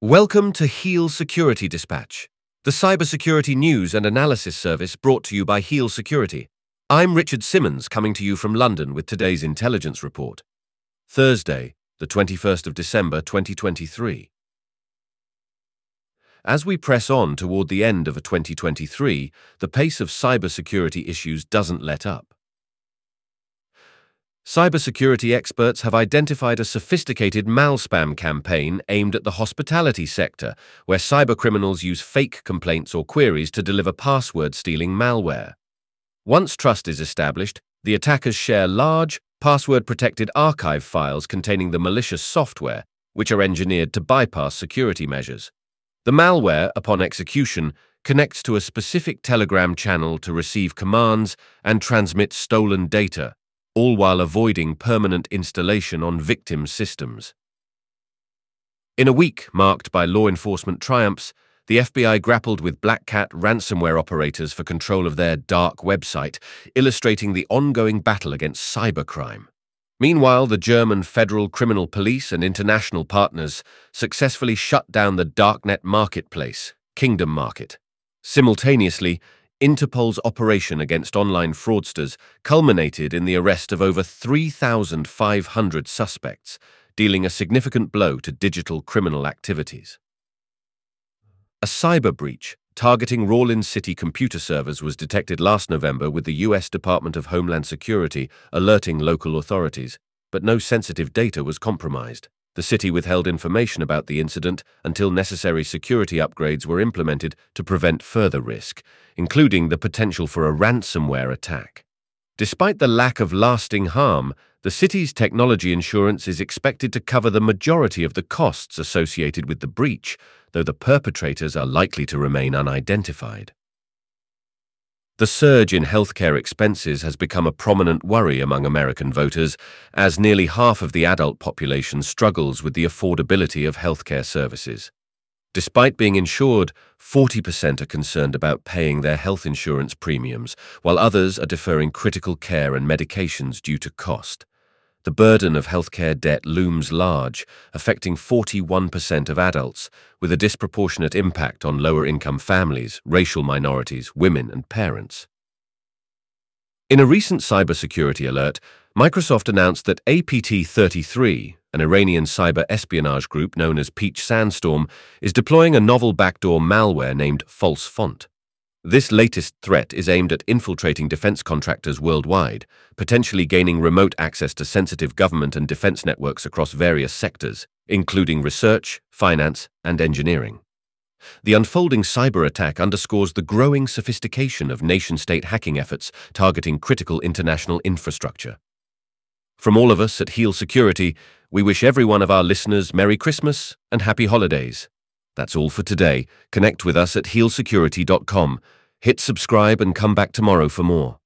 Welcome to Heal Security Dispatch, the cybersecurity news and analysis service brought to you by Heal Security. I'm Richard Simmons coming to you from London with today's intelligence report. Thursday, the 21st of December 2023. As we press on toward the end of 2023, the pace of cybersecurity issues doesn't let up. Cybersecurity experts have identified a sophisticated malspam campaign aimed at the hospitality sector, where cybercriminals use fake complaints or queries to deliver password-stealing malware. Once trust is established, the attackers share large, password-protected archive files containing the malicious software, which are engineered to bypass security measures. The malware, upon execution, connects to a specific Telegram channel to receive commands and transmit stolen data, all while avoiding permanent installation on victim systems. In a week marked by law enforcement triumphs, the FBI grappled with BlackCat ransomware operators for control of their dark website, illustrating the ongoing battle against cybercrime. Meanwhile, the German Federal Criminal Police and international partners successfully shut down the darknet marketplace, Kingdom Market. Simultaneously, Interpol's operation against online fraudsters culminated in the arrest of over 3,500 suspects, dealing a significant blow to digital criminal activities. A cyber breach targeting Rawlins City computer servers was detected last November with the U.S. Department of Homeland Security alerting local authorities, but no sensitive data was compromised. The city withheld information about the incident until necessary security upgrades were implemented to prevent further risk, including the potential for a ransomware attack. Despite the lack of lasting harm, the city's technology insurance is expected to cover the majority of the costs associated with the breach, though the perpetrators are likely to remain unidentified. The surge in healthcare expenses has become a prominent worry among American voters, as nearly half of the adult population struggles with the affordability of healthcare services. Despite being insured, 40% are concerned about paying their health insurance premiums, while others are deferring critical care and medications due to cost. The burden of healthcare debt looms large, affecting 41% of adults, with a disproportionate impact on lower income families, racial minorities, women, and parents. In a recent cybersecurity alert, Microsoft announced that APT 33, an Iranian cyber espionage group known as Peach Sandstorm, is deploying a novel backdoor malware named FalseFont. This latest threat is aimed at infiltrating defense contractors worldwide, potentially gaining remote access to sensitive government and defense networks across various sectors, including research, finance, and engineering. The unfolding cyber attack underscores the growing sophistication of nation-state hacking efforts targeting critical international infrastructure. From all of us at Heal Security, we wish every one of our listeners Merry Christmas and Happy Holidays. That's all for today. Connect with us at healsecurity.com. Hit subscribe and come back tomorrow for more.